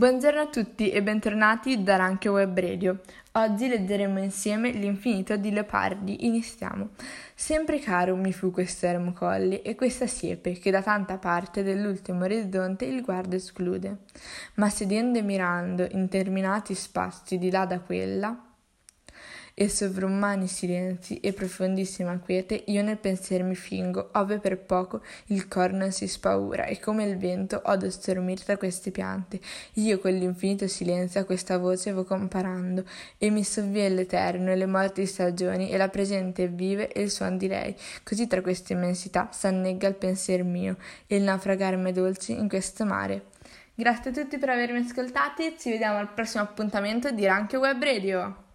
Buongiorno a tutti e bentornati da Ranchio Web Radio. Oggi leggeremo insieme L'infinito di Leopardi. Iniziamo. Sempre caro mi fu questo ermo colli e questa siepe che da tanta parte dell'ultimo orizzonte il guardo esclude. Ma sedendo e mirando interminati spazi di là da quella, e sovrumani silenzi e profondissima quiete, io nel pensier mi fingo, ove per poco il cor non si spaura, e come il vento odo stormir tra queste piante. Io con l'infinito silenzio a questa voce vo comparando, e mi sovvien l'eterno e le morti stagioni, e la presente vive e il suon di lei. Così tra queste immensità s'annegga il pensier mio, e il naufragarmi dolci in questo mare. Grazie a tutti per avermi ascoltati, ci vediamo al prossimo appuntamento di Ranchio Web Radio.